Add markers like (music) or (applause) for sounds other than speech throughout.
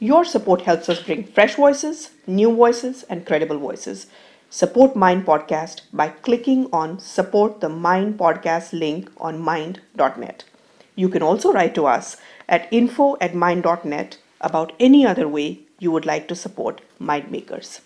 Your support helps us bring fresh voices, new voices, and credible voices. Support Mind Podcast by clicking on Support the Mind Podcast link on mind.net. You can also write to us at info at mind.net about any other way you would like to support Mind Makers.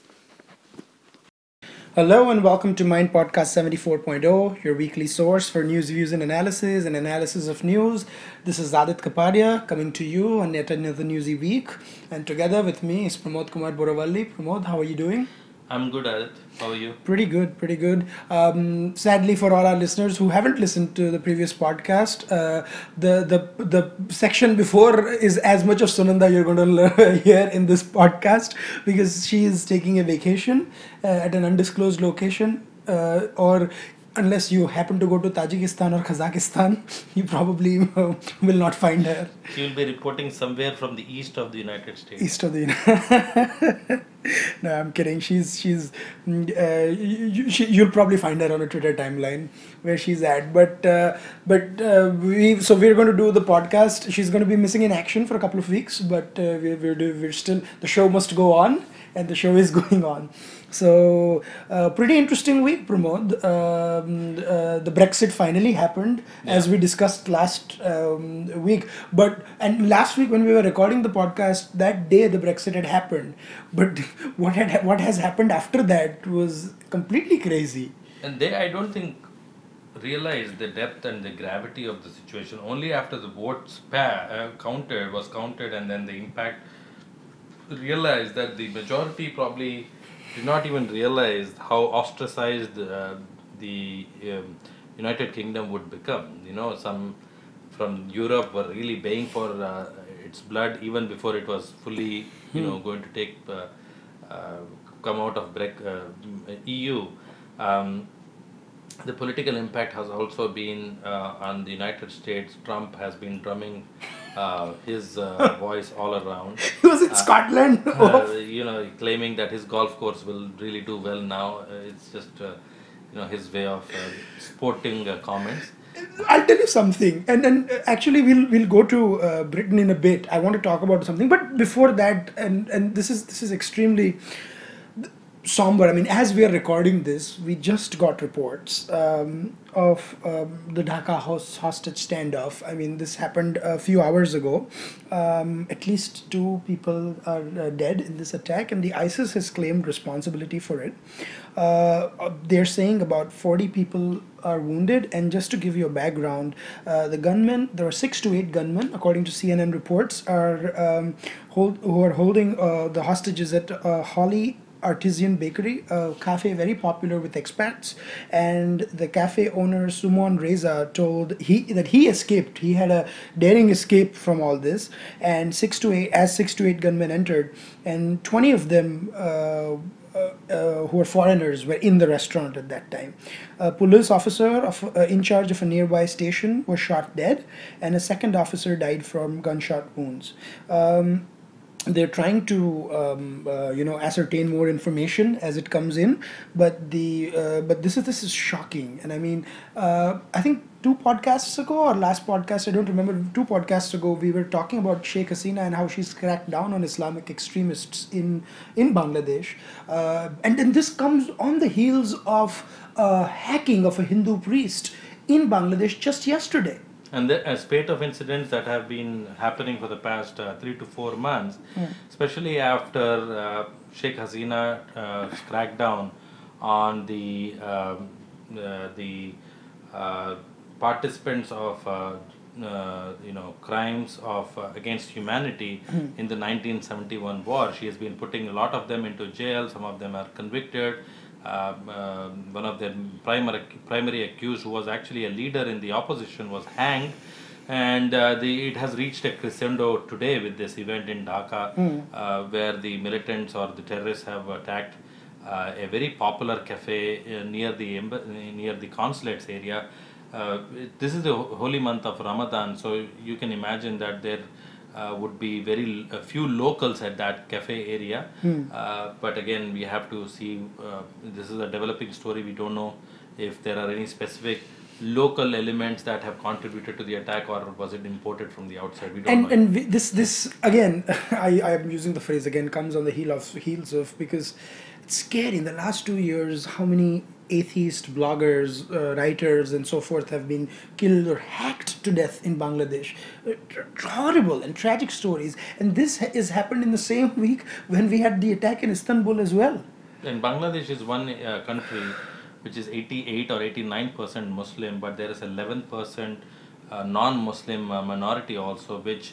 Hello and welcome to Mind Podcast 74.0, your weekly source for news, views, and analysis and analysis of news. This is Aadit Kapadia coming to you on yet another newsy week. And together with me is Pramod Kumar Buravalli. Pramod, how are you doing? I'm good at it. How are you? Pretty good, pretty good. Um, sadly, for all our listeners who haven't listened to the previous podcast, uh, the the the section before is as much of Sunanda you're going to hear in this podcast because she is taking a vacation uh, at an undisclosed location. Uh, or unless you happen to go to Tajikistan or Kazakhstan, (laughs) you probably uh, will not find her. She will be reporting somewhere from the east of the United States. East of the (laughs) (laughs) no, I'm kidding. She's she's mm, uh, you, she, you'll probably find her on a Twitter timeline where she's at. But uh, but uh, we so we're going to do the podcast. She's going to be missing in action for a couple of weeks, but uh, we're we're, we're still the show must go on, and the show is (laughs) going on. So, uh, pretty interesting week, Pramod. Um, uh, the Brexit finally happened, yeah. as we discussed last um, week. But and last week when we were recording the podcast, that day the Brexit had happened. But (laughs) what had what has happened after that was completely crazy. And they, I don't think, realized the depth and the gravity of the situation. Only after the votes pa- uh, counted was counted, and then the impact realized that the majority probably did not even realize how ostracized uh, the um, United Kingdom would become. You know, some from Europe were really baying for uh, its blood even before it was fully, you know, hmm. going to take uh, uh come out of uh, EU. Um, the political impact has also been uh, on the United States. Trump has been drumming uh, his uh, (laughs) voice all around. He was in uh, Scotland. Uh, (laughs) oh. you know, claiming that his golf course will really do well now. Uh, it's just, you know, his way of sporting comments. I'll tell you something, and and actually we'll we'll go to Britain in a bit. I want to talk about something, but before that, and and this is this is extremely somber. I mean, as we are recording this, we just got reports um, of um, the Dhaka hostage standoff. I mean, this happened a few hours ago. Um, at least two people are uh, dead in this attack, and the ISIS has claimed responsibility for it. Uh, they're saying about 40 people are wounded. And just to give you a background, uh, the gunmen, there are six to eight gunmen, according to CNN reports, are um, hold, who are holding uh, the hostages at uh, Holey artisan bakery, a cafe very popular with expats. And the cafe owner Sumon Reza told he that he escaped. He had a daring escape from all this. And six to eight, as six to eight gunmen entered, and twenty of them. Uh, uh, uh, who were foreigners were in the restaurant at that time. A police officer of, uh, in charge of a nearby station was shot dead, and a second officer died from gunshot wounds. Um, they're trying to um, uh, you know ascertain more information as it comes in. But the uh, but this is this is shocking. And i mean uh, i think two podcasts ago or last podcast i don't remember two podcasts ago we were talking about sheikh hasina and how she's cracked down on islamic extremists in in bangladesh. Uh, and then this comes on the heels of hacking of a hindu priest in bangladesh just yesterday and the, a spate of incidents that have been happening for the past uh, three to four months, yeah. especially after uh, Sheikh Hasina uh, crackdown on the um, uh, the uh, participants of uh, you know crimes of against humanity mm. in the 1971 war. She has been putting a lot of them into jail. Some of them are convicted um, uh, one of the primary, primary accused, who was actually a leader in the opposition, was hanged. And uh, the, it has reached a crescendo today with this event in Dhaka, mm. uh, where the militants or the terrorists have attacked uh, a very popular cafe uh, near the near the consulates area. Uh, this is the holy month of Ramadan, so you can imagine that there uh, would be very a few locals at that cafe area. Hmm. Uh, but again, we have to see. Uh, this is a developing story. We don't know if there are any specific local elements that have contributed to the attack, or was it imported from the outside? We don't and know. and we, this this again (laughs) I, I am using the phrase again comes on the heel of heels of because it's scary in the last two years how many atheist bloggers uh, writers and so forth have been killed or hacked to death in bangladesh uh, tr- horrible and tragic stories and this ha- is happened in the same week when we had the attack in istanbul as well And Bangladesh is one uh, country which is 88 or 89 percent Muslim, but there is 11 percent uh, non-Muslim uh, minority also, which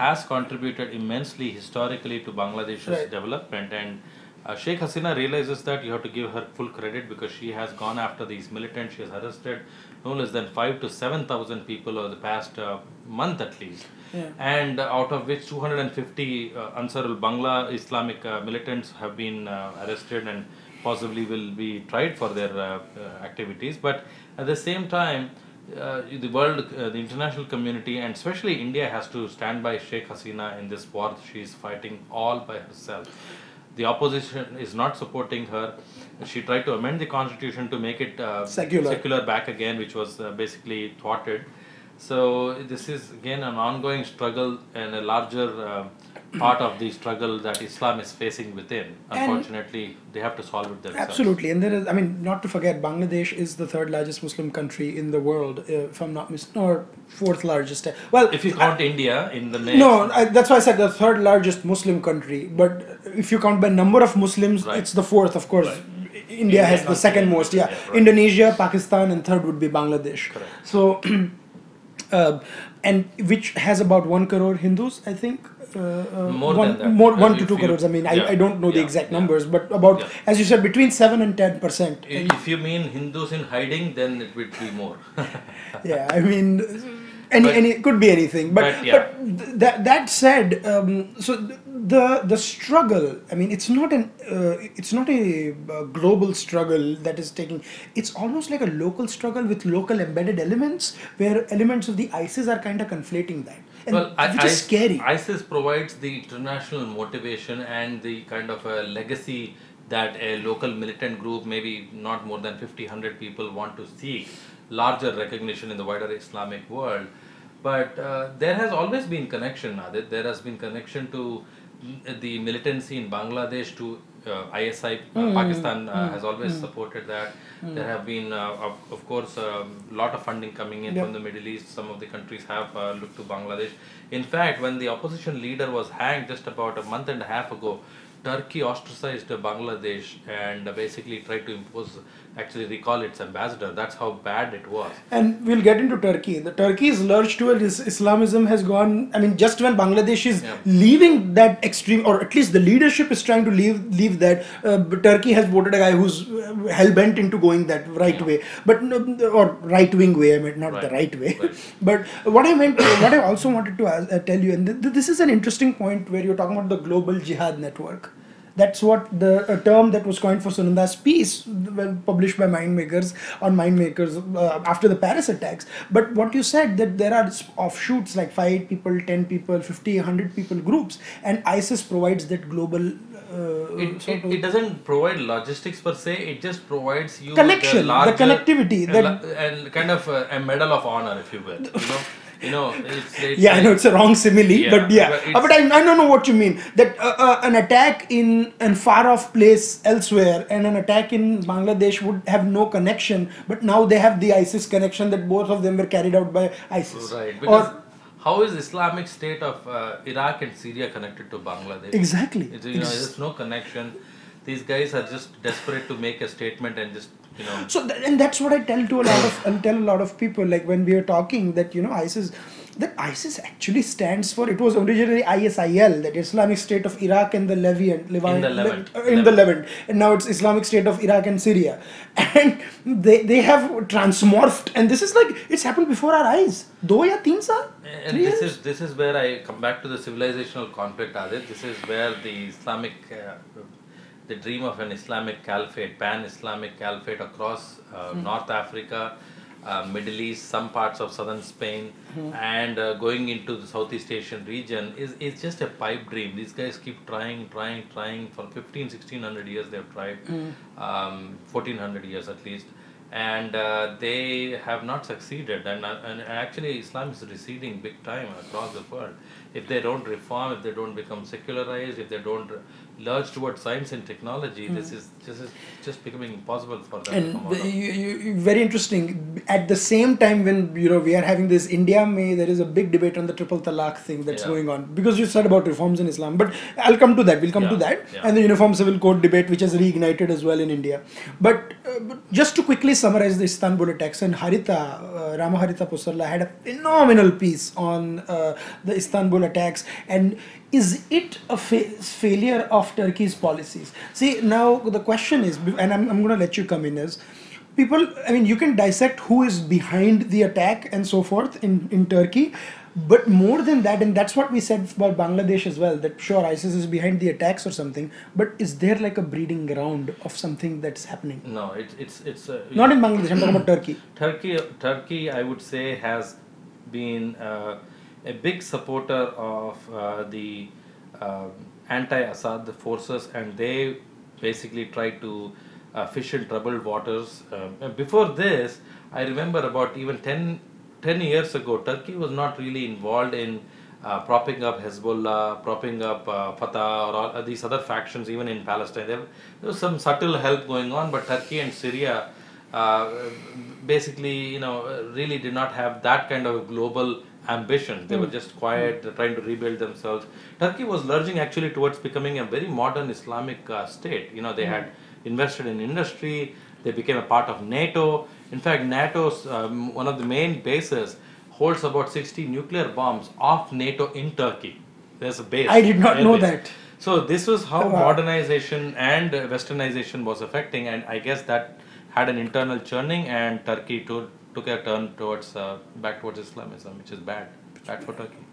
has contributed immensely historically to Bangladesh's Right. development. And uh, Sheikh Hasina realizes that you have to give her full credit because she has gone after these militants. She has arrested no less than five to seven thousand people over the past uh, month at least. Yeah. And uh, out of which 250 uh, Ansarul Bangla Islamic uh, militants have been uh, arrested and possibly will be tried for their activities. But at the same time, uh, the world, uh, the international community, and especially India has to stand by Sheikh Hasina in this war. She is fighting all by herself. The opposition is not supporting her. She tried to amend the constitution to make it uh, Secular. secular back again, which was uh, basically thwarted. So this is again an ongoing struggle and a larger uh, part of the struggle that Islam is facing within. Unfortunately, they have to solve it themselves. Absolutely, and there is. I mean, not to forget, Bangladesh is the third largest Muslim country in the world, uh, if I'm not mistaken, or fourth largest. Well, If you count India in the mix, no, I, that's why I said the third largest Muslim country. But if you count by number of Muslims, Right. it's the fourth, of course. Right. India, India has the second most. Yeah, yeah, right. Indonesia, Pakistan, and third would be Bangladesh. Correct. So, (clears throat) uh, and which has about one crore Hindus, I think. Uh, uh, More one, than that. more one to two you- crores. I mean, yeah, I, I don't know the exact yeah. numbers, but about, Yeah. as you said, between seven and ten percent. if you mean Hindus in hiding, then it would be more. (laughs) yeah i mean any, But- any it could be anything but but, yeah. but th- that that said um, so th- the the struggle i mean it's not an uh, it's not a uh, global struggle that is taking it's almost like a local struggle with local embedded elements where elements of the isis are kind of conflating that and well, I- which is scary ISIS provides the international motivation and the kind of a legacy that a local militant group, maybe not more than 50, 100 people, want to seek larger recognition in the wider Islamic world. But uh, there has always been connection, Aadit. There has been connection to the militancy in Bangladesh to ISI. Uh, Pakistan uh, has always supported that. There have been, uh, of, of course, a lot of funding coming in Yep. from the Middle East. Some of the countries have uh, looked to Bangladesh. In fact, when the opposition leader was hanged just about a month and a half ago, Turkey ostracized Bangladesh and uh, basically tried to impose, actually recall its ambassador. That's how bad it was. and we'll get into Turkey. The Turkey's lurch towards Islamism has gone. I mean, just when Bangladesh is Yeah. leaving that extreme, or at least the leadership is trying to leave leave that. Uh, Turkey has voted a guy who's hell bent into going that right Yeah. way, but or right wing way. I mean, not the Right. right way. Right. (laughs) but what I meant, what I also wanted to ask, uh, tell you, and th- th- this is an interesting point where you're talking about the global jihad network. That's what the term that was coined for Sunanda's piece, well, published by Mindmakers on Mindmakers uh, after the Paris attacks. But what you said that there are offshoots like five people, ten people, 50, 100 people groups, and ISIS provides that global. Uh, It, it, it doesn't provide logistics per se, it just provides you Connection, the, the connectivity, and, and kind of a, a medal of honor, if you will. You know, you know, it's, it's yeah, I know it's a wrong simile, Yeah, but yeah, but Uh, but I, I don't know what you mean. That uh, uh, an attack in an far off place elsewhere and an attack in Bangladesh would have no connection, but now they have the ISIS connection that both of them were carried out by ISIS. Right, because Or how is Islamic State of uh, Iraq and Syria connected to Bangladesh? Exactly. It's, you know, there's no connection. These guys are just desperate to make a statement and just you know. so th- and that's what I tell to a lot of I tell a lot of people like when we are talking that you know ISIS that ISIS actually stands for it was originally ISIL that Islamic State of Iraq and the Levant Levant, the Levant. Le- uh, in the Levant and now it's Islamic State of Iraq and Syria (laughs) and they they have transmorphed and this is like it's happened before our eyes do ya teen saal And this is this is where I come back to the civilizational conflict, Aadit. This is where the Islamic, uh, the dream of an Islamic caliphate, pan-Islamic caliphate across uh, North Africa, uh, Middle East, some parts of southern Spain, and uh, going into the Southeast Asian region is, is just a pipe dream. These guys keep trying, trying, trying for 15, 1600 years they've tried, um, 1400 years at least. and uh, they have not succeeded. And, uh, and actually, Islam is receding big time across the world. If they don't reform, if they don't become secularized, if they don't lurch towards science and technology, this is this is just becoming impossible for them. to and come the, you, you, very interesting. At the same time when you know we are having this india may there is a big debate on the triple talaq thing that's Yeah. going on. Because you said about reforms in islam but i'll come to that we'll come to that. Yeah. and the uniform civil code debate which has reignited as well in india. But, uh, but just to quickly summarize the istanbul attacks and harita uh, ramaharita pusarla had a phenomenal piece on uh, the istanbul attacks. And is it a fa- failure of turkey's policies? See now the question is and i'm, I'm going to let you come in is people i mean you can dissect who is behind the attack and so forth in, in turkey but more than that and that's what we said about bangladesh as well that sure isis is behind the attacks or something but is there like a breeding ground of something that's happening? No, it's it's it's uh, not in bangladesh i'm talking about turkey. Turkey, Turkey, I would say, has been uh, a big supporter of uh, the uh, anti-Assad forces, and they basically tried to uh, fish in troubled waters. Um, before this, I remember about even 10, 10 years ago, Turkey was not really involved in uh, propping up Hezbollah, propping up uh, Fatah, or all, uh, these other factions, even in Palestine. There, was some subtle help going on, but Turkey and Syria basically, you know, really did not have that kind of global ambition. They were just quiet, trying to rebuild themselves. Turkey was lurching actually towards becoming a very modern Islamic uh, state. You know, they had invested in industry. They became a part of NATO. In fact, NATO's um, one of the main bases holds about 60 nuclear bombs off NATO in Turkey. There's a base. I did not know base. that. So this was how Wow. modernization and westernization was affecting, and I guess that had an internal churning, and Turkey to, took a turn towards uh, back towards Islamism, which is bad, bad for Turkey.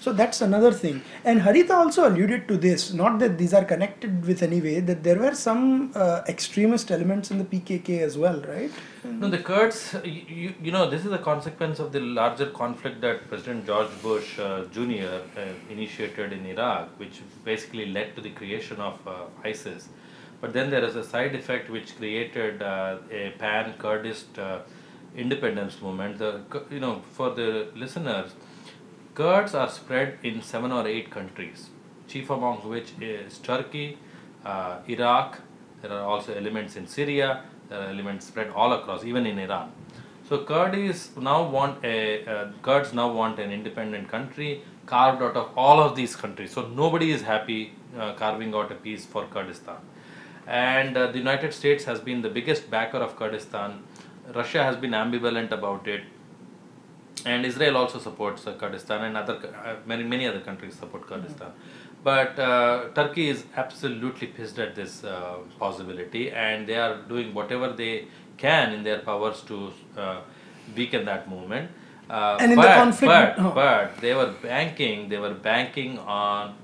So that's another thing. And Harita also alluded to this, not that these are connected with any way, that there were some uh, extremist elements in the PKK as well, right? No, the Kurds, you, you, you know, this is a consequence of the larger conflict that President George Bush uh, Jr. Uh, initiated in Iraq, which basically led to the creation of uh, ISIS. But then there is a side effect which created uh, a pan Kurdist uh, independence movement. The, you know, for the listeners, Kurds are spread in seven or eight countries, chief among which is Turkey, uh, Iraq. There are also elements in Syria. There are elements spread all across, even in Iran. So Kurds now want a uh, Kurds now want an independent country carved out of all of these countries. So nobody is happy uh, carving out a piece for Kurdistan. And uh, the United States has been the biggest backer of Kurdistan. Russia has been ambivalent about it and Israel also supports uh, Kurdistan, and other uh, many many other countries support Kurdistan. But uh, Turkey is absolutely pissed at this uh, possibility, and they are doing whatever they can in their powers to uh, weaken that movement. Uh, And in the conflict- but, oh. but they were banking. They were banking on.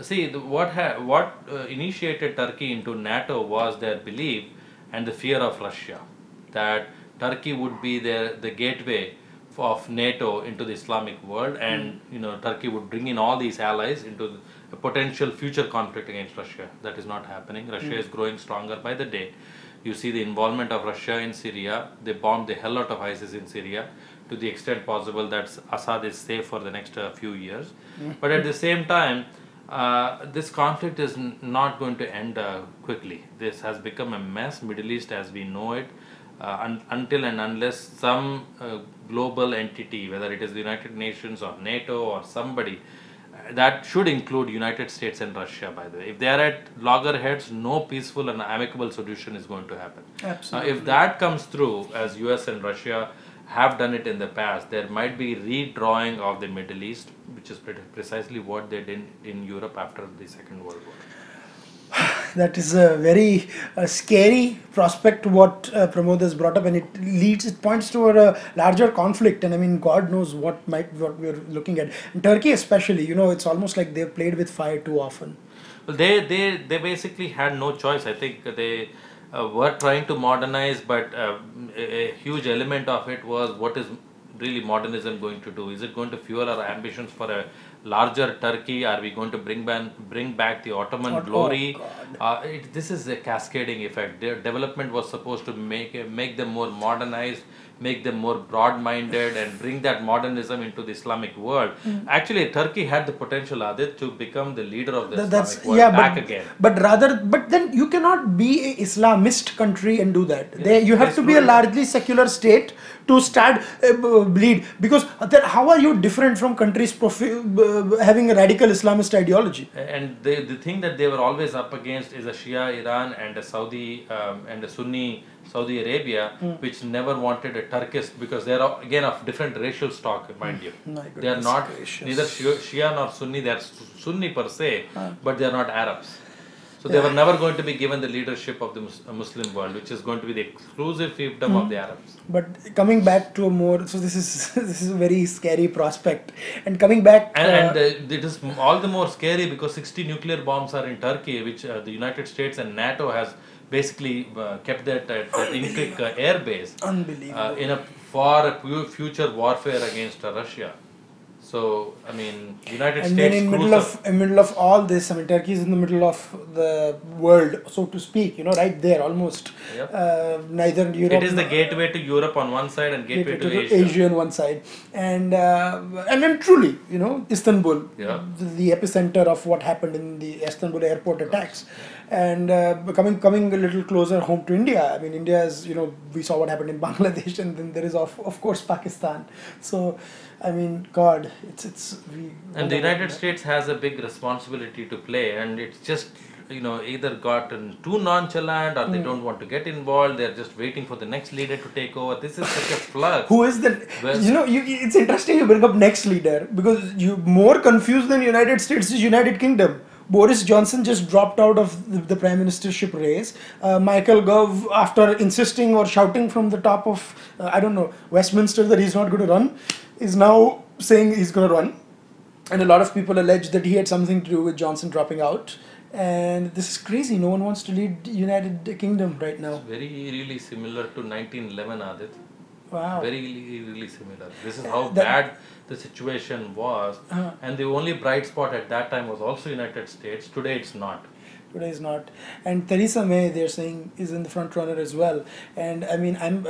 See, the, what ha- what uh, initiated Turkey into NATO was their belief and the fear of Russia, that Turkey would be their the gateway of NATO into the Islamic world, and you know Turkey would bring in all these allies into a potential future conflict against Russia. That is not happening. Russia is growing stronger by the day. You see the involvement of Russia in Syria. They bombed the hell out of ISIS in Syria to the extent possible that Assad is safe for the next uh, few years. But at the same time, uh, this conflict is n- not going to end uh, quickly. This has become a mess, Middle East as we know it, uh, un- until and unless some uh, global entity, whether it is the United Nations or NATO or somebody, uh, that should include United States and Russia. By the way, if they are at loggerheads, no peaceful and amicable solution is going to happen. Absolutely. Now, if that comes through, as US and Russia have done it in the past, there might be redrawing of the Middle East, which is pretty precisely what they did in Europe after the Second World War. (sighs) That is a very uh, scary prospect what uh, Pramod has brought up, and it leads, it points to a larger conflict. And I mean, God knows what might what we're looking at. In Turkey, especially, you know, it's almost like they've played with fire too often. Well, they, they, they basically had no choice. I think they uh, were trying to modernize, but uh, a, a huge element of it was what is really modernism going to do? Is it going to fuel our ambitions for a larger Turkey? Are we going to bring back bring back the Ottoman Oh, glory? God. Uh, it, this is a cascading effect. Their development was supposed to make make them more modernized, make them more broad-minded, and bring that modernism into the Islamic world. Hmm. Actually, Turkey had the potential, Aadit, to become the leader of the Th- Islamic world yeah back but, again. but rather but then you cannot be a islamist country and do that they, you have to be a largely secular state to start uh, bleed because then how are you different from countries profi- uh, having a radical islamist ideology And the, the thing that they were always up against is a Shia Iran and a Saudi um, and a Sunni Saudi Arabia, Hmm. which never wanted a Turkish because they are again of different racial stock, mind you. Hmm. They are not gracious. neither Shia, nor Sunni. They are Sunni per se, but they are not Arabs. So they were never going to be given the leadership of the uh, Muslim world, which is going to be the exclusive fiefdom of the Hmm. Arabs. but coming back to a more so this is (laughs) this is a very scary prospect and coming back And, uh, and uh, it is all the more scary because 60 nuclear bombs are in Turkey, which uh, the United States and NATO has basically uh, kept that at that Incirlik uh, air base unbelievable uh, in a for a future warfare against uh, Russia. So I mean, United and then States in middle of in middle of all this, I mean, Turkey is in the middle of the world, so to speak. You know, right there, almost. Yep. Uh, neither Europe. it is the gateway to Europe on one side and gateway, to, Asia. Asia on one side, and uh, and then truly, you know, Istanbul, Yeah. the, the epicenter of what happened in the Istanbul airport attacks, and uh, coming coming a little closer home to India. I mean, India is you know we saw what happened in (laughs) Bangladesh, and then there is of of course Pakistan. So, I mean, God, it's it's we. And the United States has a big responsibility to play, and it's just you know either gotten too nonchalant or they don't want to get involved. They're just waiting for the next leader to take over. This is such a flux. Who is the? Well- you know, you, it's interesting you bring up next leader because you more confused than United States is United Kingdom. Boris Johnson just dropped out of the, the prime ministership race. Uh, Michael Gove, after insisting or shouting from the top of uh, I don't know Westminster that he's not going to run, is now saying he's going to run, and a lot of people allege that he had something to do with Johnson dropping out. And this is crazy. No one wants to lead United Kingdom right now. Very really similar to 1911, Aadit. Wow. Very really, really similar. This is how That- bad the situation was, Uh-huh. and the only bright spot at that time was also United States. Today it's not. Today is not. And theresa may they're saying is in the front runner as well. And i mean i'm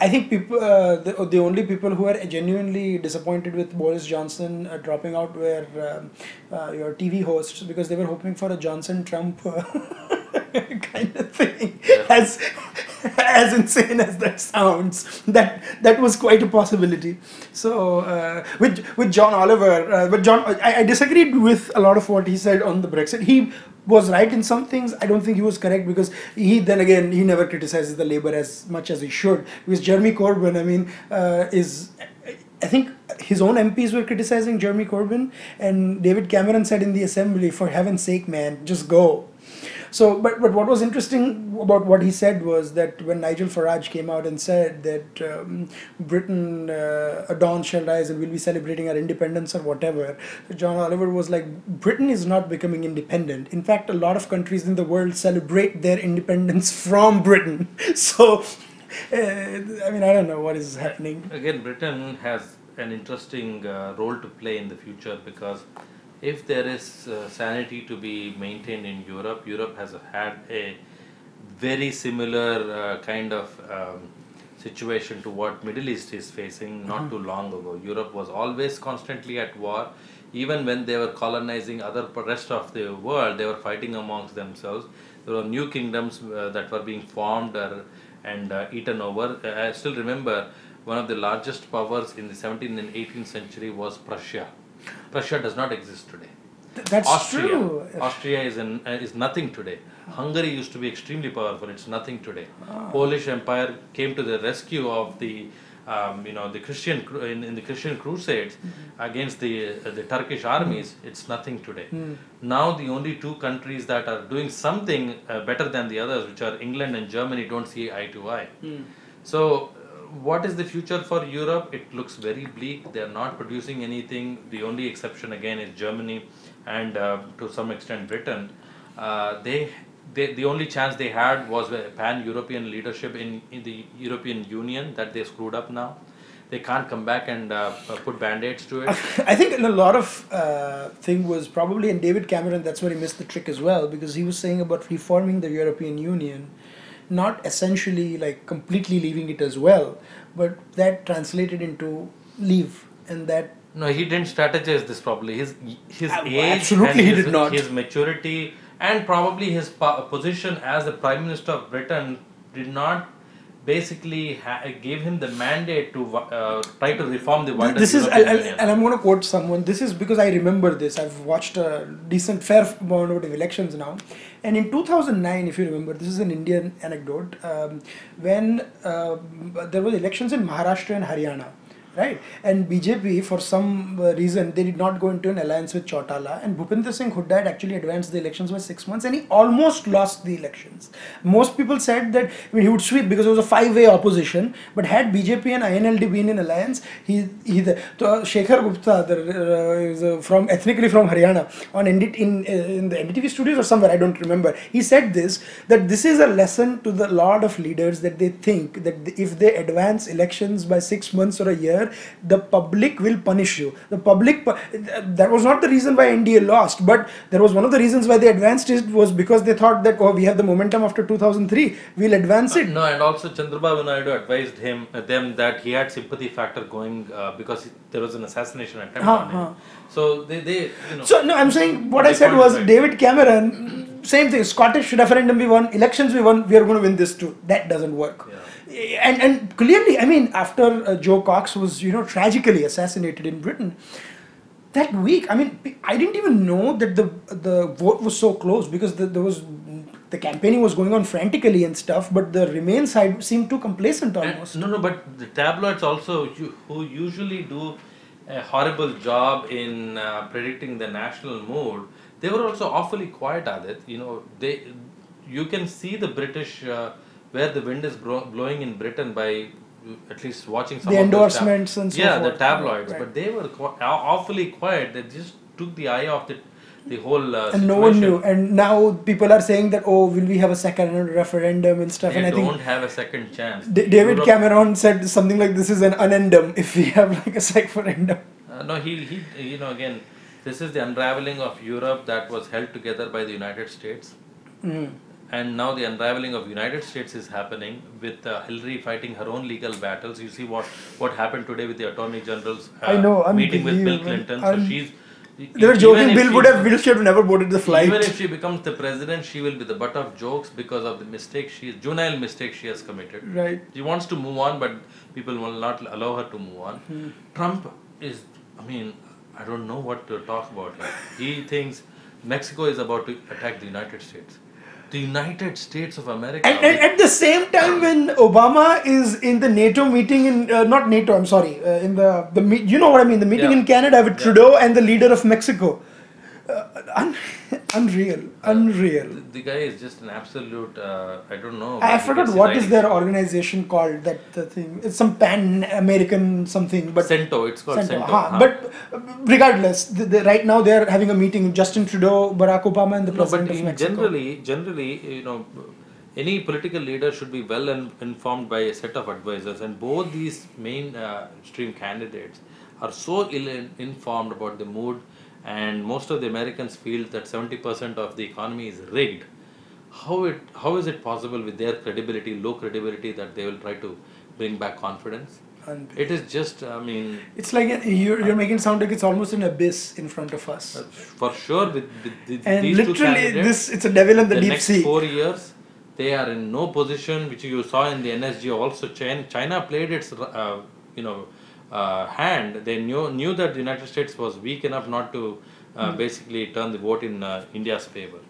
i think people uh, the, the only people who are genuinely disappointed with boris johnson uh, dropping out were um, uh, your tv hosts because they were hoping for a johnson trump uh, (laughs) kind of thing. As (laughs) as insane as that sounds. That that was quite a possibility. So uh, with with john oliver uh, but john I, I disagreed with a lot of what he said on the brexit. He was right in some things. I don't think he was correct because he then again he never criticizes the labor as much as he should. Because jeremy corbyn i mean uh, is I think his own MPs were criticizing Jeremy Corbyn, and David Cameron said in the assembly, "For heaven's sake, man, just go." So, but but what was interesting about what he said was that when Nigel Farage came out and said that um, Britain, uh, a dawn shall rise, and we'll be celebrating our independence or whatever, John Oliver was like, Britain is not becoming independent. In fact, a lot of countries in the world celebrate their independence (laughs) from Britain. (laughs) So. Uh, I mean, I don't know what is happening. Again, Britain has an interesting uh, role to play in the future because if there is uh, sanity to be maintained in Europe, Europe has had a very similar uh, kind of um, situation to what Middle East is facing not too long ago. Europe was always constantly at war. Even when they were colonizing other rest of the world, they were fighting amongst themselves. There were new kingdoms uh, that were being formed or, and uh, eaten over. Uh, I still remember one of the largest powers in the 17th and 18th century was Prussia. Prussia does not exist today. Th- That's Austria. true. Austria is an, uh, is nothing today. Hungary used to be extremely powerful. It's nothing today. Ah. Polish Empire came to the rescue of the um, you know the Christian in, in the Christian Crusades Mm-hmm. against the uh, the Turkish armies. It's nothing today. Hmm. Now the only two countries that are doing something uh, better than the others, which are England and Germany, don't see eye to eye. Hmm. So, what is the future for Europe? It looks very bleak. They are not producing anything. The only exception again is Germany and uh, to some extent Britain. Uh, they, they, the only chance they had was pan-European leadership in, in the European Union that they screwed up now. they can't come back and uh, put band-aids to it. I think a lot of uh, thing was probably in David Cameron. That's where he missed the trick as well because he was saying about reforming the European Union, not essentially like completely leaving it as well, but that translated into leave and that No, he didn't strategize this properly. His his Uh, age, absolutely and he his, did not. His maturity and probably his po- position as the prime minister of Britain did not basically ha- give him the mandate to uh, try to reform the wider this is I'll, I'll, and i'm going to quote someone this is because i remember this i've watched a decent fair amount of elections now and in 2009 if you remember this is an indian anecdote um, when uh, there were elections in maharashtra and haryana right? And BJP, for some uh, reason, they did not go into an alliance with Chautala, and Bhupinder Singh Hooda had actually advanced the elections by six months, and he almost lost the elections. Most people said that I mean, he would sweep because it was a five-way opposition, but had BJP and INLD been in alliance, he he the so, uh, Shekhar Gupta, the, uh, uh, from ethnically from Haryana, on ND, in uh, in the NDTV studios or somewhere I don't remember, he said this that this is a lesson to the lot of leaders that they think that if they advance elections by six months or a year the public will punish you. The public, that was not the reason why NDA lost, but there was one of the reasons why they advanced it was because they thought that, oh, we have the momentum after 2003, we'll advance it. No, and also Chandrababu Naidu advised him uh, them that he had sympathy factor going uh, because there was an assassination attempt Huh, on him. huh. So they, they you know. So, no, I'm saying what I said was qualified. David Cameron, same thing, Scottish referendum we won, elections we won, we are going to win this too. That doesn't work. And, and clearly, I mean, after uh, Jo Cox was, you know, tragically assassinated in Britain, that week, I mean, I didn't even know that the the vote was so close because the, there was the campaigning was going on frantically and stuff, but the Remain side seemed too complacent And- almost. no, no, but the tabloids also, who usually do a horrible job in uh, predicting the national mood, they were also awfully quiet at it. You know, they, you can see the British uh, where the wind is bro- blowing in Britain by at least watching some The of those tab- endorsements and so yeah, forth. the tabloids, Right. but they were qu- awfully quiet. They just took the eye off the the whole uh, and no one knew. And now people are saying that, oh, will we have a second referendum and stuff? They and I don't think have a second chance. D- David Europe- Cameron said something like, this is an unendum (laughs) if we have like a second referendum. Uh, no, he, he, you know, again, this is the unraveling of Europe that was held together by the United States. Mm. And now the unraveling of United States is happening with uh, Hillary fighting her own legal battles. You see what, what happened today with the Attorney General's uh, I know, meeting with Bill. Clinton. So Un- she's. They were joking, Bill she- would have, Bill should have never boarded the flight. Even if she becomes the president, she will be the butt of jokes because of the mistake she, juvenile mistake she has committed. Right. She wants to move on, but people will not allow her to move on. Hmm. Trump is, I mean, I don't know what to talk about here. He thinks Mexico is about to attack the United States. The United States of America. And, and at the same time, when Obama is in the NATO meeting in uh, not NATO, I'm sorry, uh, in the the you know what I mean, the meeting Yeah. in Canada with Yeah. Trudeau and the leader of Mexico, uh, un- unreal, unreal. the, the guy is just an absolute, uh, I don't know. I forgot what is their organization called. That the thing. It's some Pan American something, but Cento, it's called Cento, Cento. huh. huh. But uh, regardless, the, the, right now they are having a meeting. With Justin Trudeau, Barack Obama, and the No, president but of Mexico. generally, generally, you know, any political leader should be well in, informed by a set of advisors, and both these main uh, stream candidates are so ill informed about the mood, and most of the Americans feel that seventy percent of the economy is rigged. How it how is it possible with their credibility, low credibility, that they will try to bring back confidence? Unbelievable. It is just, I mean, It's like a- you're, you're making it sound like it's almost an abyss in front of us. uh, for sure with, with, and these literally, this it's a devil in the, the deep next sea. four years they are in no position which you saw in the NSG also China, China played its uh, you know uh, hand they knew knew that the United States was weak enough not to uh, basically turn the vote in uh, India's favor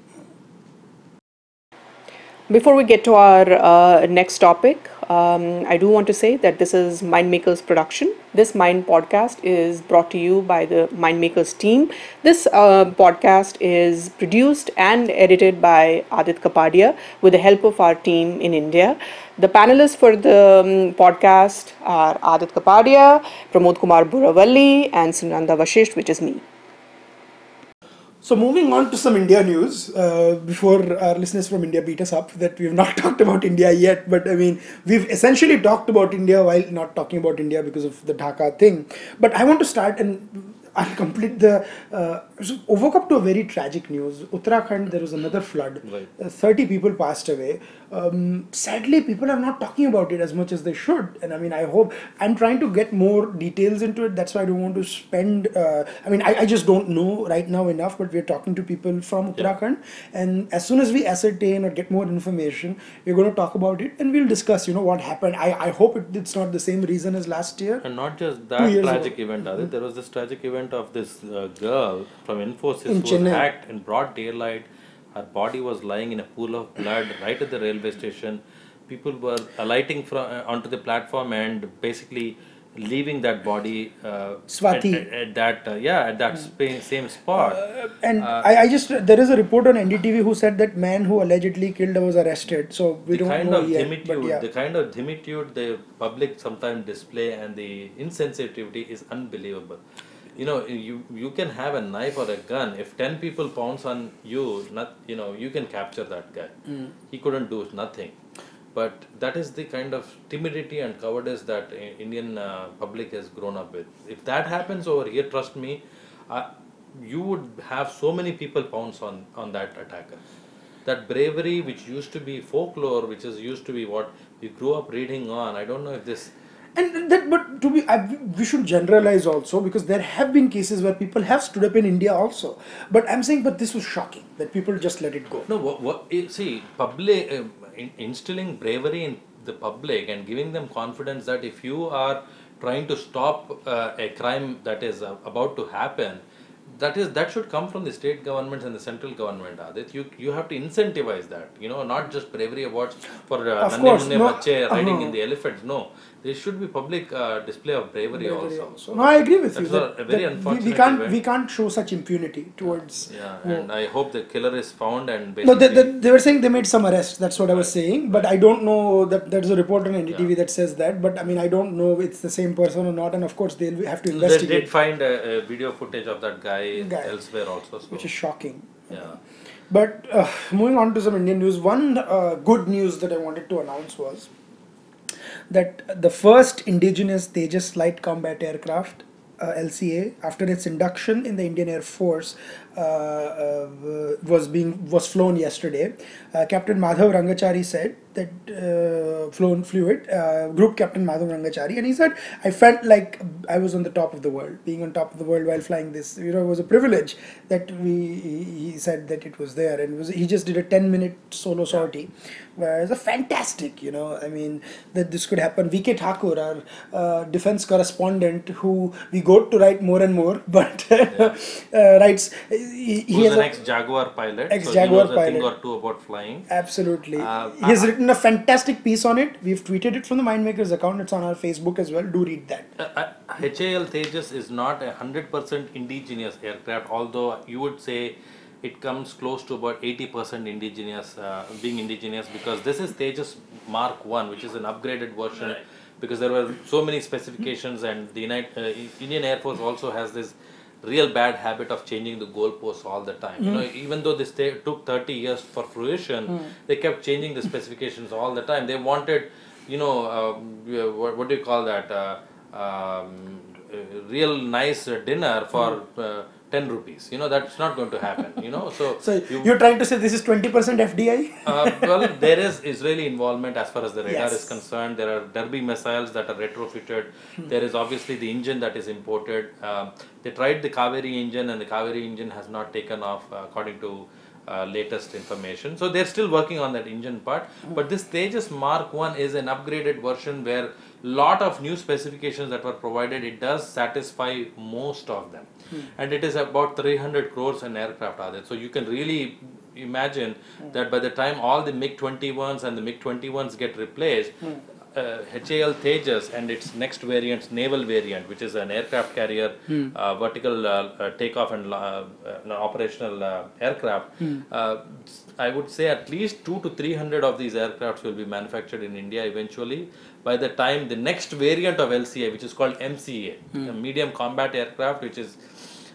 Before we get to our uh, next topic, um, I do want to say that this is Mindmakers production. This Mind podcast is brought to you by the Mindmakers team. This uh, podcast is produced and edited by Aadit Kapadia with the help of our team in India. The panelists for the um, podcast are Aadit Kapadia, Pramod Kumar Buravalli, and Sunanda Vashisht, which is me. So moving on to some India news, uh, before our listeners from India beat us up that we've not (laughs) talked about India yet, but I mean we've essentially talked about India while not talking about India because of the Dhaka thing. But I want to start and I'll complete the. Uh, so woke up to a very tragic news. Uttarakhand, there was another flood. Right. Uh, 30 people passed away. Um, sadly, people are not talking about it as much as they should. And I mean, I hope I'm trying to get more details into it. That's why I don't want to spend. Uh, I mean, I, I just don't know right now enough. But we're talking to people from Yeah. Uttarakhand, and as soon as we ascertain or get more information, we're going to talk about it and we'll discuss. You know what happened. I I hope it, it's not the same reason as last year. And not just that tragic ago. event, Aadit. There was this tragic event of this uh, girl from Infosys In who was hacked in broad daylight. Her body was lying in a pool of blood right at the railway station. People were alighting from uh, onto the platform and basically leaving that body uh, Swati. At, at, at that uh, yeah at that spa- same spot. Uh, and I, I just there is a report on NDTV who said that man who allegedly killed her was arrested. So we the don't kind know of yet. dimitude, But yeah. the kind of dimitude the public sometimes display and the insensitivity is unbelievable. You know, you you can have a knife or a gun. If ten people pounce on you, not you know, you can capture that guy. Mm. He couldn't do nothing. But that is the kind of timidity and cowardice that Indian uh, public has grown up with. If that happens over here, trust me, uh, you would have so many people pounce on on that attacker that bravery which used to be folklore which is used to be what we grew up reading on i don't know if this And that, but to be, I, we should generalize also because there have been cases where people have stood up in India also. But I'm saying, but this was shocking that people just let it go. no what, what eh, see public in, instilling bravery in the public and giving them confidence that if you are trying to stop uh, a crime that is uh, about to happen that is that should come from the state governments and the central government Aadit. you you have to incentivize that you know not just bravery awards for uh, Of course, no, Bache riding in uh-huh. the elephants no there should be public uh, display of bravery, Bravery also. also. No, I agree with you. That's that- a very that we, we can't event. we can't show such impunity towards. Yeah, and I hope the killer is found and No, they, they, they were saying they made some arrests. That's what I was saying. But I don't know that there's a report on NDTV that says that. But I mean, I don't know if it's the same person or not. And of course, they'll have to investigate. they did find a, a video footage of that guy, Guy. elsewhere also. So, which is shocking. yeah. But uh, moving on to some Indian news, one uh, good news that I wanted to announce was that the first indigenous Tejas light combat aircraft, uh, LCA, after its induction in the Indian Air Force, uh, uh, was being was flown yesterday. Uh, Captain Madhav Rangachari said that uh, flown flew it. Uh, Group Captain Madhav Rangachari, and he said, "I felt like I was on the top of the world, being on top of the world while flying this. You know, it was a privilege that we." He, he said that it was there, and was he just did a ten minute solo sortie, where it's a fantastic. You know, I mean that this could happen. VK Thakur, our uh, defense correspondent, who we go to write more and more, (laughs) but uh, writes. He, he Who's has an a- ex Jaguar pilot? Ex-Jaguar so he knows a thing or two about flying. Absolutely. Uh, he has I- written a fantastic piece on it. We've tweeted it from the Mindmakers account. It's on our Facebook as well. Do read that. Uh, uh, HAL Tejas is not a hundred percent indigenous aircraft, although you would say it comes close to about eighty percent indigenous, uh, being indigenous, because this is Tejas Mark One, which is an upgraded version. Because there were so many specifications, and the United, uh, Indian Air Force also has this real bad habit of changing the goalposts all the time. You know, even though this ta- took thirty years for fruition, they kept changing the specifications all the time. They wanted, you know, yeah, what, what do you call that? Uh, um, real nice uh, dinner for uh, 10 rupees. You know that's not going to happen you know so, So you- you're trying to say this is 20% FDI? uh, well there is israeli involvement as far as the radar Yes. is concerned. There are derby missiles that are retrofitted. There is obviously the engine that is imported. Um, they tried the kaveri engine and the kaveri engine has not taken off uh, according to uh, latest information. So they're still working on that engine part. But this tejas mark 1 is an upgraded version where lot of new specifications that were provided. It does satisfy most of them Hmm. and it is about 300 crores an aircraft are there so you can really imagine hmm. that by the time all the MiG 21s and the MiG 21s get replaced, hmm. Uh, HAL Tejas and its next variant, naval variant, which is an aircraft carrier, uh, vertical uh, uh, takeoff and uh, uh, operational uh, aircraft, uh, I would say at least two to three hundred of these aircrafts will be manufactured in India eventually. By the time the next variant of LCA, which is called MCA, a medium combat aircraft, which is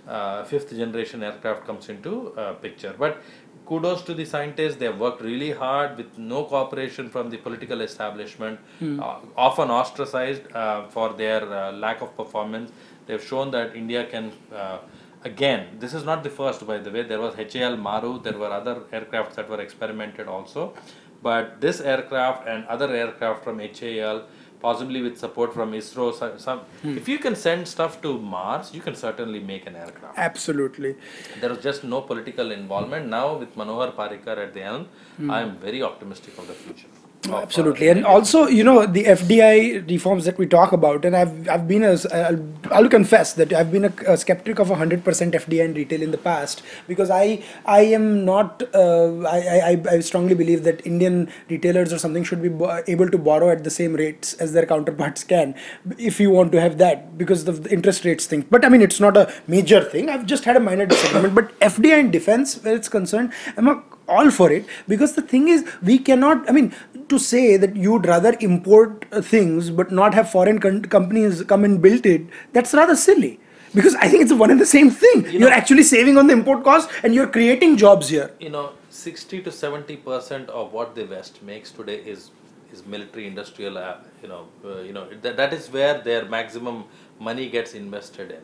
uh, fifth generation aircraft comes into uh, picture. But kudos to the scientists; they have worked really hard with no cooperation from the political establishment, uh, often ostracized uh, for their uh, lack of performance. They've shown that India can. Uh, again, this is not the first, by the way. There was HAL Marut. There were other aircrafts that were experimented also, but this aircraft and other aircraft from HAL possibly with support from ISRO. Some, some hmm. if you can send stuff to Mars, you can certainly make an aircraft. Absolutely. There was just no political involvement. Now with Manohar Parrikar at the helm, hmm. I am very optimistic of the future. Absolutely, and also you know the FDI reforms that we talk about, and I've I've been a I'll, I'll confess that I've been a, a skeptic of hundred percent FDI in retail in the past because I I am not uh, I, I I strongly believe that Indian retailers or something should be bo- able to borrow at the same rates as their counterparts can if you want to have that because of the interest rates thing. But I mean it's not a major thing. I've just had a minor disagreement. but FDI in defense, where it's concerned, I'm a all for it because the thing is we cannot i mean to say that you'd rather import uh, things but not have foreign con- companies come and build it that's rather silly because i think it's one and the same thing you are actually saving on the import cost and you're creating jobs here you know, 60 to 70 percent of what the West makes today is is military industrial. Uh, you know, uh, you know that, that is where their maximum money gets invested in.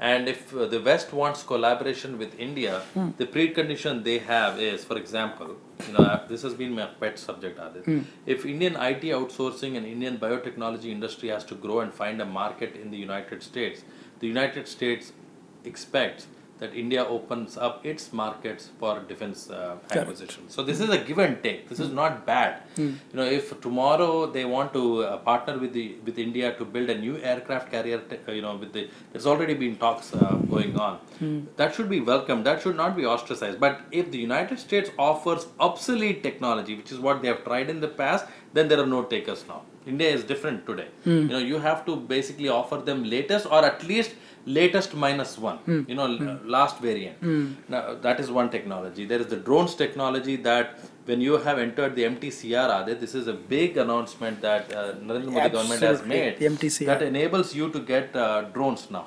And if uh, the West wants collaboration with India, the precondition they have is, for example, you know, this has been my pet subject, Aadit. Hmm. If Indian IT outsourcing and Indian biotechnology industry has to grow and find a market in the United States, the United States expects that India opens up its markets for defense uh, acquisition. So this is a give and take. This is not bad. You know, if tomorrow they want to uh, partner with the with India to build a new aircraft carrier, te- uh, you know, with the there's already been talks uh, going on. That should be welcomed. That should not be ostracized. But if the United States offers obsolete technology, which is what they have tried in the past, then there are no takers now. India is different today. You know, you have to basically offer them latest or at least latest minus one you know l- last variant. Now that is one technology. There is the drones technology that when you have entered the mtcr this is a big announcement that uh, Narendra Modi government has made that enables you to get uh, drones now.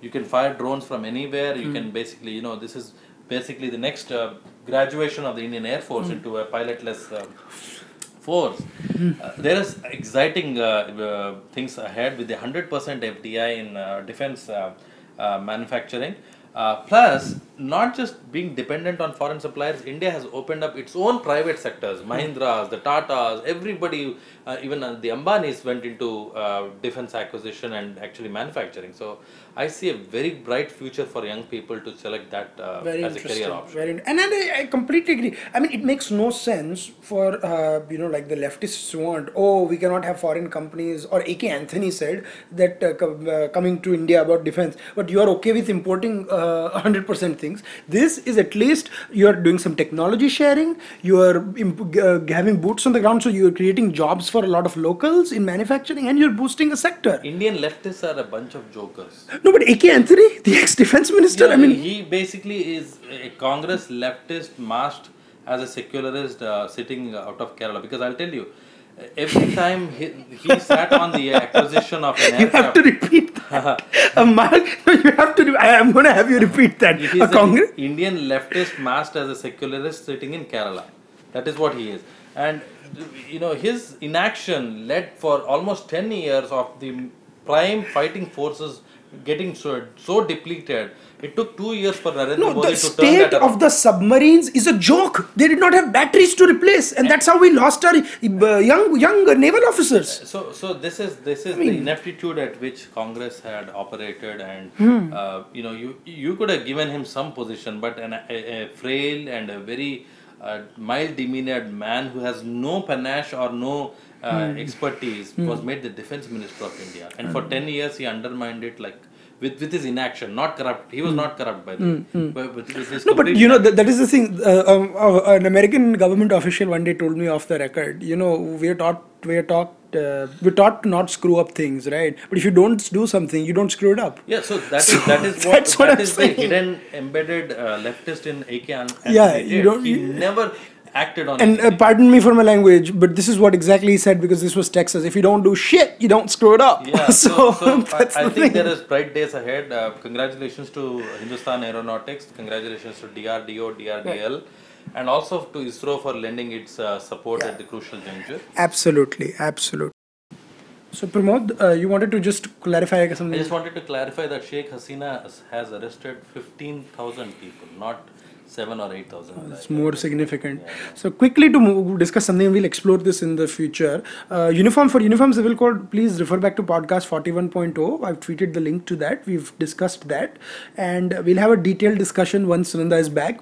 You can fire drones from anywhere. You can basically you know this is basically the next uh, graduation of the indian air force into a pilotless uh, force. Uh, there is exciting uh, uh, things ahead with the 100% FDI in uh, defense uh, uh, manufacturing. Uh, plus, not just being dependent on foreign suppliers, India has opened up its own private sectors. Mahindras, the Tatas, everybody, uh, even uh, the Ambanis went into uh, defense acquisition and actually manufacturing. So, I see a very bright future for young people to select that uh, very as a career option. very and I, I completely agree i mean it makes no sense for uh, you know like the leftists want oh we cannot have foreign companies or ak antony said that uh, uh, coming to india about defense but you are okay with importing uh, (laughs) 100% things this is at least you are doing some technology sharing you are imp- uh, having boots on the ground so you are creating jobs for a lot of locals in manufacturing and you're boosting a sector Indian leftists are a bunch of jokers. no but ak antony the ex-defense minister Yeah, i mean he basically is a Congress leftist masked as a secularist uh, sitting out of Kerala. Because I'll tell you, every time he, he sat on the acquisition of an (laughs) You have to repeat that. (laughs) a mark, no, you have to. re- I am going to have you repeat that. he A Congress. an Indian leftist masked as a secularist sitting in Kerala. That is what he is. And you know his inaction led for almost 10 years of the prime fighting forces getting so so depleted. It took two years for Narendra No, Modi the to turn that state of the submarines is a joke. They did not have batteries to replace, and that's how we lost our uh, young young naval officers. So, so this is this is the ineptitude at which Congress had operated, and Hmm. uh, you know, you you could have given him some position, but an, a, a frail and a very uh, mild demeanored man who has no panache or no uh, Hmm. expertise was made the defense minister of India, and for ten years he undermined it like. With, with his inaction, not corrupt. He was not corrupt by the way. But with, with his Hmm. No, but you know that, that is the thing. Uh, um, uh, an American government official one day told me off the record. You know, we are taught we are taught uh, we're taught to not screw up things, right? But if you don't do something, you don't screw it up. Yeah, so that is that is what that's what that I'm is saying. the hidden embedded uh, leftist in AK. An- Yeah, you don't- He you- never acted on And uh, pardon me for my language, but this is what exactly he said because this was Texas. If you don't do shit, you don't screw it up. Yeah, (laughs) so, so (laughs) that's I, I think thing. there is bright days ahead. Uh, congratulations to Hindustan Aeronautics. Congratulations to DRDO, DRDL, and also to ISRO for lending its uh, support at the crucial juncture. Absolutely, absolutely. So Pramod, uh, you wanted to just clarify something? I just wanted to clarify that Sheikh Hasina has- has arrested 15,000 people, not 7 or 8,000. It's more significant. So quickly to move, discuss something, we'll explore this in the future. Uh, uniform for Uniform Civil Code, please refer back to podcast 41.0. I've tweeted the link to that. We've discussed that. And we'll have a detailed discussion once Sunanda is back.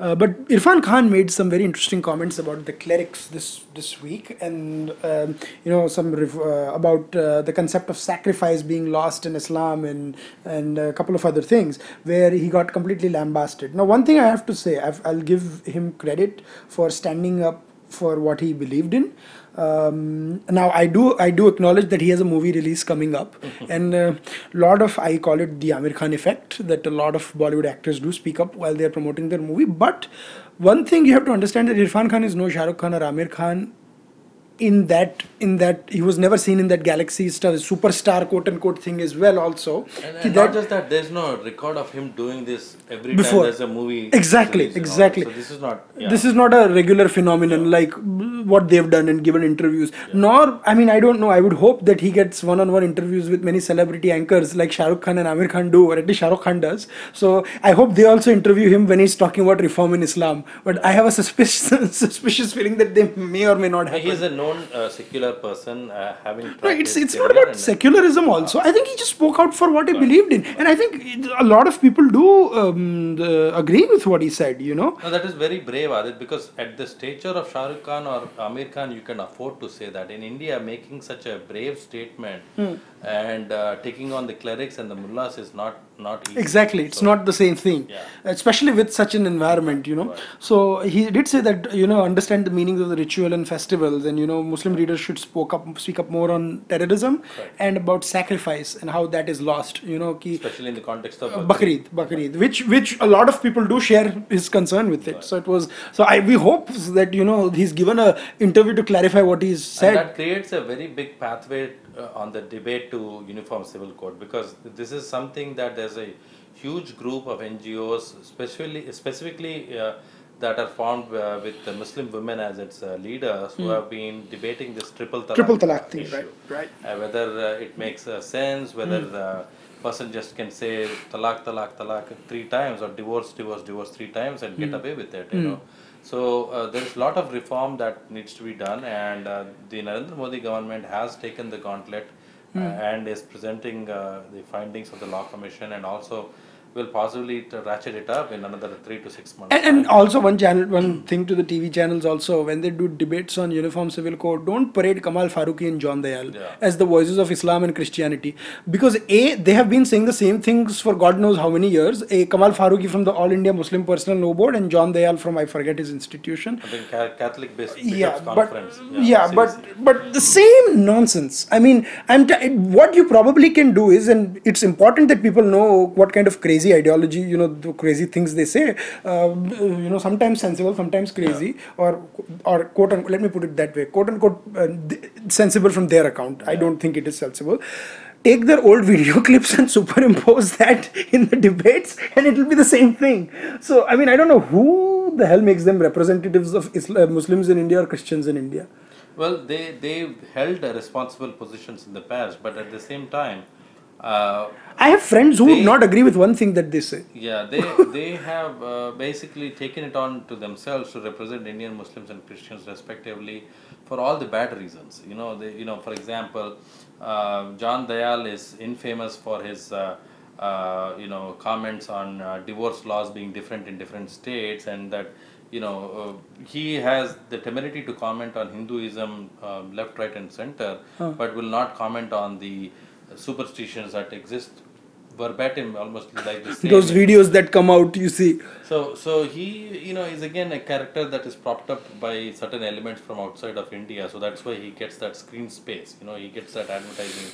Uh, but Irrfan Khan made some very interesting comments about the clerics this this week, and um, you know some ref- uh, about uh, the concept of sacrifice being lost in Islam, and and a couple of other things where he got completely lambasted. Now, one thing I have to say, I've, I'll give him credit for standing up for what he believed in. Um, now I do I do acknowledge that he has a movie release coming up, and a lot of I call it the Aamir Khan effect that a lot of Bollywood actors do speak up while they are promoting their movie. But one thing you have to understand that Irrfan Khan is no Shah Rukh Khan or Aamir Khan in that in that he was never seen in that galaxy star superstar quote unquote thing as well also And, and that- not just that, there's no record of him doing this every Before. time there's a movie. Exactly, release, you know. exactly. So this is not. Yeah. this is not a regular phenomenon like what they've done and given interviews nor i mean i don't know i would hope that he gets one-on-one interviews with many celebrity anchors like shah rukh khan and aamir khan do or at least shah rukh khan does so i hope they also interview him when he's talking about reform in islam but i have a suspicious (laughs) suspicious feeling that they may or may not happen He is a known uh, secular person, uh, having. No, it's it's not about secularism. Also, I think he just spoke out for what he believed in, and I think it- a lot of people do um, the, agree with what he said. You know, No, that is very brave, Aadit, because at the stature of Shah Rukh Khan or Aamir Khan, you can afford to say that. In India, making such a brave statement Hmm. And uh, taking on the clerics and the mullahs is not not easy. exactly. It's So- not the same thing, Yeah. especially with such an environment. You know, so he did say that you know understand the meanings of the ritual and festivals, and you know Muslim readers should spoke up speak up more on terrorism and about sacrifice and how that is lost. You know, ki, especially in the context of Uh, Bakrid, Bakrid, which which a lot of people do share his concern with it. So it was so I we hope that you know he's given a interview to clarify what he's And said. that creates a very big pathway uh, on the debate to uniform civil code because this is something that there's a huge group of NGOs, especially specifically uh, that are formed uh, with the Muslim women as its uh, leaders, who have been debating this triple talaq, Hmm. Triple talaq thing, issue. right, right. Uh, whether uh, it makes uh, sense, whether Hmm. the person just can say talaq, talaq, talaq three times or divorce, divorce, divorce three times and Hmm. get away with it, you know. So uh, there is a lot of reform that needs to be done, and uh, the Narendra Modi government has taken the gauntlet uh, and is presenting uh, the findings of the Law Commission, and also will possibly ratchet it up in another three to six months. And, and also one channel, one thing to the TV channels also when they do debates on uniform civil code, don't parade Kamal Farooqi and John Dayal Yeah. as the voices of Islam and Christianity because a they have been saying the same things for God knows how many years. A Kamal Farooqi from the All India Muslim Personal Law Board and John Dayal from I forget his institution. I think Ca- Catholic Bishops yeah but Conference. yeah, but seriously. but the same nonsense i mean i'm t- what you probably can do is and it's important that people know what kind of crazy ideology you know the crazy things they say uh, you know sometimes sensible sometimes crazy or or quote unquote let me put it that way quote unquote uh, sensible from their account. I don't think it is sensible. Take their old video (laughs) clips and superimpose that in the debates and it will be the same thing. So i mean i don't know who the hell makes them representatives of Islam, muslims in india or christians in india. Well, they they held uh, responsible positions in the past, but at the same time, uh, I have friends who would not agree with one thing that they say. yeah, they (laughs) they have uh, basically taken it on to themselves to represent Indian Muslims and Christians respectively for all the bad reasons. You know, they, you know, for example, uh, John Dayal is infamous for his. Uh, uh, you know comments on uh, divorce laws being different in different states and that you know uh, he has the temerity to comment on hinduism um, left right and center but will not comment on the superstitions that exist verbatim almost like the same Those videos that come out, you see. so so he you know is again a character that is propped up by certain elements from outside of India. So that's why he gets that screen space. You know he gets that advertising,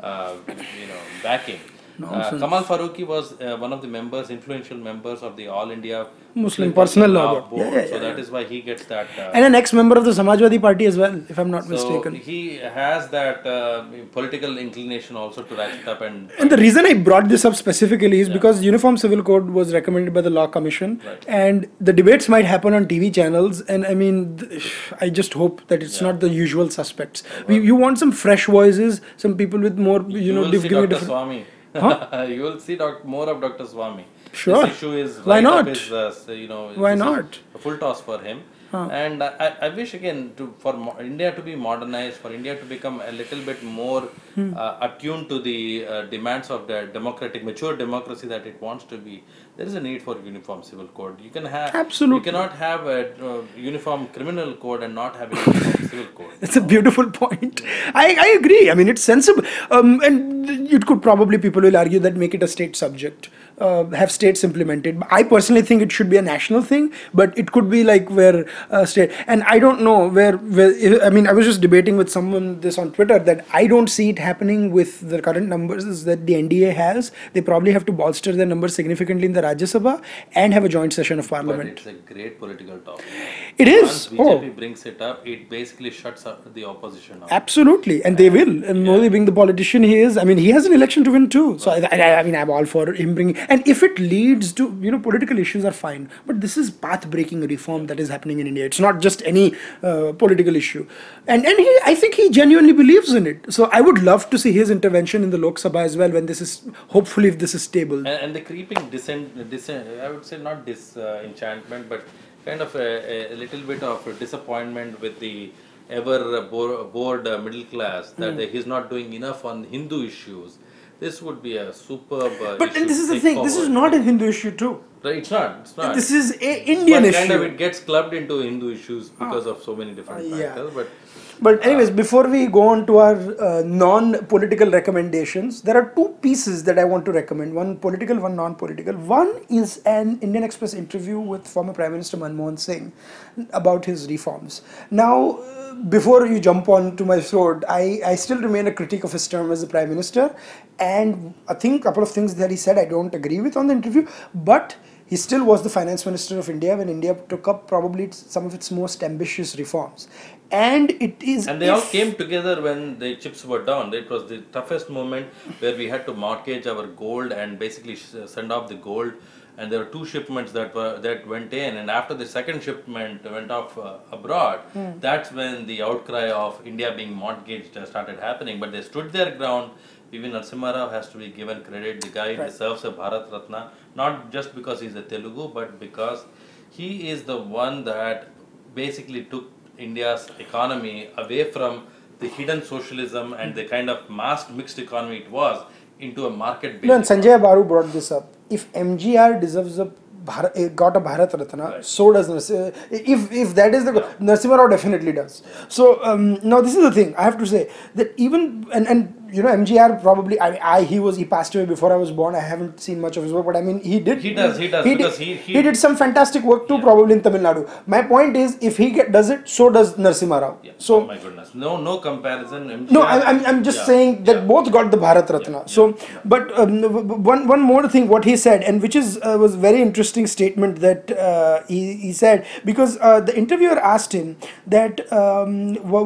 uh, you know backing. Uh, Kamal Faruqi was uh, one of the members, influential members of the All India Muslim Personal Law Board. Yeah, yeah, so yeah, that is why he gets that. Uh, And an ex-member of the Samajwadi Party as well, if I'm not so mistaken. he has that uh, political inclination also to ratchet up and. And the reason I brought this up specifically is because Uniform Civil Code was recommended by the Law Commission, Right. and the debates might happen on TV channels. And I mean, I just hope that it's not the usual suspects. We, you want some fresh voices, some people with more, you, You know, will diff- see a Dr. different. Swami. Huh? (laughs) you will see doc- more of Dr. Swami. Sure. This issue is Why not? his, uh, you know, Why not? A full toss for him. And I, I- I wish again to for mo- India to be modernized, for India to become a little bit more Hmm. uh, attuned to the uh, demands of the democratic, mature democracy that it wants to be. There is a need for uniform civil code. You can have Absolutely. You cannot have a uh, uniform criminal code and not have a (laughs) uniform civil code. It's a beautiful point. I, I agree. I mean, it's sensible. Um, and it could probably, people will argue that make it a state subject, uh, have states implemented. I personally think it should be a national thing, but it could be like where uh, state. And I don't know where, where, I mean, I was just debating with someone this on Twitter that I don't see it happening with the current numbers that the NDA has. They probably have to bolster their numbers significantly in the Rajya Sabha and have a joint session of Parliament. But it's a great political topic. It is. Once Oh. BJP brings it up, it basically shuts up the opposition up. Absolutely, and they will. And Modi being the politician he is, I mean, he has an election to win too. So I, I, I mean, I'm all for him bringing. And if it leads to, you know, political issues are fine, but this is path-breaking reform that is happening in India. It's not just any uh, political issue, and and he, I think he genuinely believes in it. So I would love to see his intervention in the Lok Sabha as well when this is, hopefully, if this is stable. And, and the creeping dissent, dissent, I would say not disenchantment, but kind of a, a little bit of a disappointment with the ever bo- bored uh, middle class that Hmm. he's not doing enough on Hindu issues. This would be a superb. Uh, But and this is the thing. This is not a Hindu issue too. Right, it's not. It's not. This is a Indian but issue. kind of it gets clubbed into Hindu issues because of so many different Uh, yeah. factors. But But anyways, before we go on to our uh, non-political recommendations, there are two pieces that I want to recommend. One political, one non-political. One is an Indian Express interview with former Prime Minister Manmohan Singh about his reforms. Now, uh, before you jump on to my sword, I, I still remain a critic of his term as the Prime Minister. And I think a couple of things that he said I don't agree with on the interview. But he still was the finance minister of India when India took up probably some of its most ambitious reforms. And it is. And they all came together when the chips were down. It was the toughest moment where we had to mortgage our gold and basically send off the gold. And there were two shipments that were that went in, and after the second shipment went off uh, abroad, that's when the outcry of India being mortgaged uh, started happening. But they stood their ground. PV Narasimha Rao has to be given credit. The guy deserves a Bharat Ratna, not just because he's a Telugu, but because he is the one that basically took India's economy away from the hidden socialism and the kind of masked mixed economy it was into a market based No, and Sanjay Baru brought this up. If MGR deserves a Bharat, eh, got a Bharat Ratna, so does Narasimha. If if that is the Narasimha Rao definitely does. So um, now this is the thing I have to say that even and and you know MGR probably I, I he was he passed away before I was born. I haven't seen much of his work, but I mean he did. He does, he does, did, because he- he- did some fantastic work too, probably in Tamil Nadu. My point is, if he get, does it, so does Narasimha Rao. Yeah. So oh my goodness, no, no comparison. MGR, no, I'm, I'm, I'm just Yeah, saying that yeah. both got the Bharat Ratna. Yeah, so, yeah. but um, one one more thing, what he said, and which is uh, was very interesting statement that uh, he, he said because uh, the interviewer asked him that um,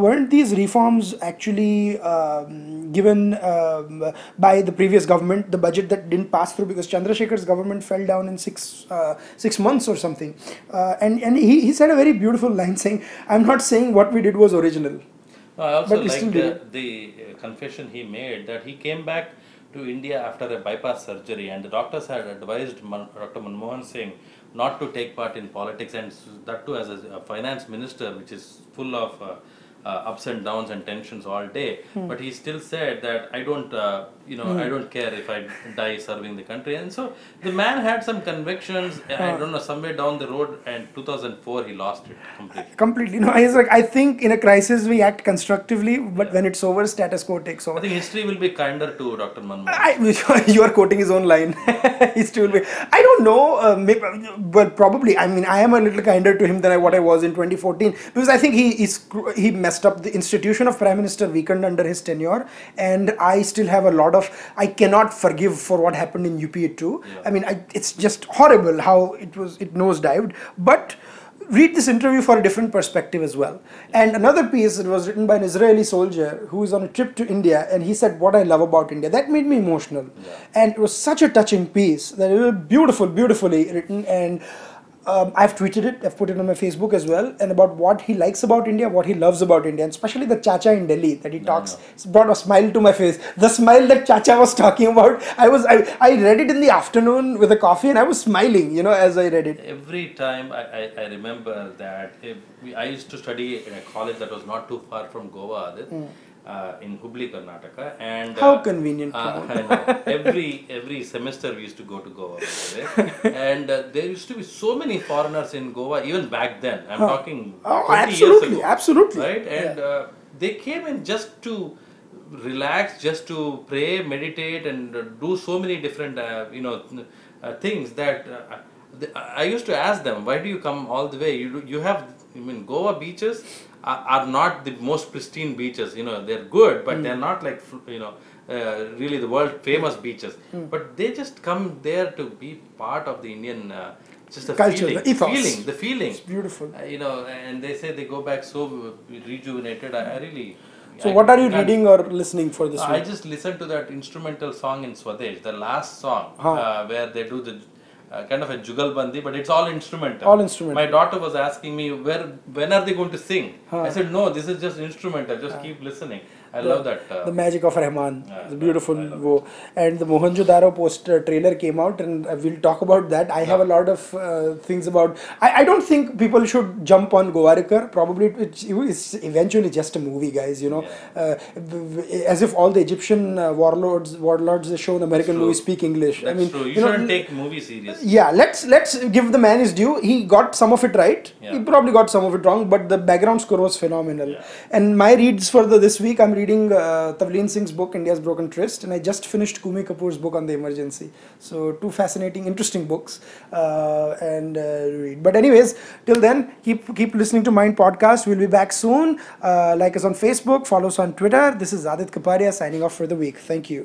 weren't these reforms actually um, given um, by the previous government, the budget that didn't pass through because Chandrasekhar's government fell down in six uh, six months or something, uh, and and he, he said a very beautiful line (laughs) saying, "I'm not saying what we did was original." No, I also But we still like the, the uh, confession he made that he came back to India after a bypass surgery, and the doctors had advised Man- Dr. Manmohan Singh not to take part in politics, and that too as a, finance minister, which is full of uh, ups and downs and tensions all day. But he still said that I don't, uh, you know, I don't care if I die serving the country. And so the man had some convictions. I don't know somewhere down the road, and 2004 he lost it completely. completely no he's like i think in a crisis we act constructively but when it's over status quo takes over. I think history will be kinder to Dr. Manmohan. I, (laughs) you are quoting his own line. (laughs) History will be. I don't know, uh, maybe, but probably. I mean, I am a little kinder to him than I, what I was in 2014 because I think he he, he messed up. The institution of Prime Minister weakened under his tenure, and I still have a lot of. I cannot forgive for what happened in UPA too. I mean, I, it's just horrible how it was. It nosedived, but read this interview for a different perspective as well. And another piece that was written by an Israeli soldier who is on a trip to India, and he said, "What I love about India." That made me emotional, and it was such a touching piece that it was beautiful, beautifully written and. Um, I've tweeted it, I've put it on my Facebook as well, and about what he likes about India, what he loves about India, and especially the Chacha in Delhi that he talks, it's brought a smile to my face. The smile that Chacha was talking about, I was, I, I read it in the afternoon with a coffee, and I was smiling, you know, as I read it. Every time I, I, I remember that if we, I used to study in a college that was not too far from Goa, Aadit, uh, in Hubli, Karnataka, and. How uh, convenient, uh, (laughs) I know. every every semester we used to go to Goa, (laughs) and uh, there used to be so many foreigners in Goa even back then. I'm talking Oh, 20 years ago, absolutely. right? And uh, they came in just to relax, just to pray, meditate, and uh, do so many different uh, you know uh, things that. I used to ask them, why do you come all the way? You you have, I mean, Goa beaches are, are not the most pristine beaches. You know, they're good, but they're not like you know, uh, really the world famous beaches. But they just come there to be part of the Indian. Uh, just the Culture, feeling, the ethos. feeling, the feeling. It's beautiful. Uh, you know, and they say they go back so rejuvenated. I, I really. So, I what are you reading or listening for this I week? just listened to that instrumental song in Swadesh, the last song, Huh. uh, where they do the uh, kind of a jugalbandi, but it's all instrumental. All instrumental. My daughter was asking me, where, when are they going to sing? I said, no, this is just instrumental. Just keep listening. I love that. Uh, the magic of Rahman, Yeah, the beautiful wo. And the Mohenjo-daro poster trailer came out, and uh, we'll talk about that. I have a lot of uh, things about. I, I don't think people should jump on Gowarikar. Probably it's, it's eventually just a movie, guys. You know, uh, v- v- as if all the Egyptian uh, warlords warlords they show in American true. movies speak English. that's I mean, true. You, know, shouldn't take movie serious. yeah let's let's give the man his due he got some of it right Yeah. he probably got some of it wrong but the background score was phenomenal Yeah. and my reads for the this week i'm reading uh, tavleen singh's book india's broken tryst and i just finished Coomi Kapoor's book on the emergency. So two fascinating interesting books uh, and uh, read. But anyways till then keep keep listening to mind podcast. We'll be back soon. Uh, like us on facebook follow us on twitter. This is Aadit Kapadia signing off for the week. Thank you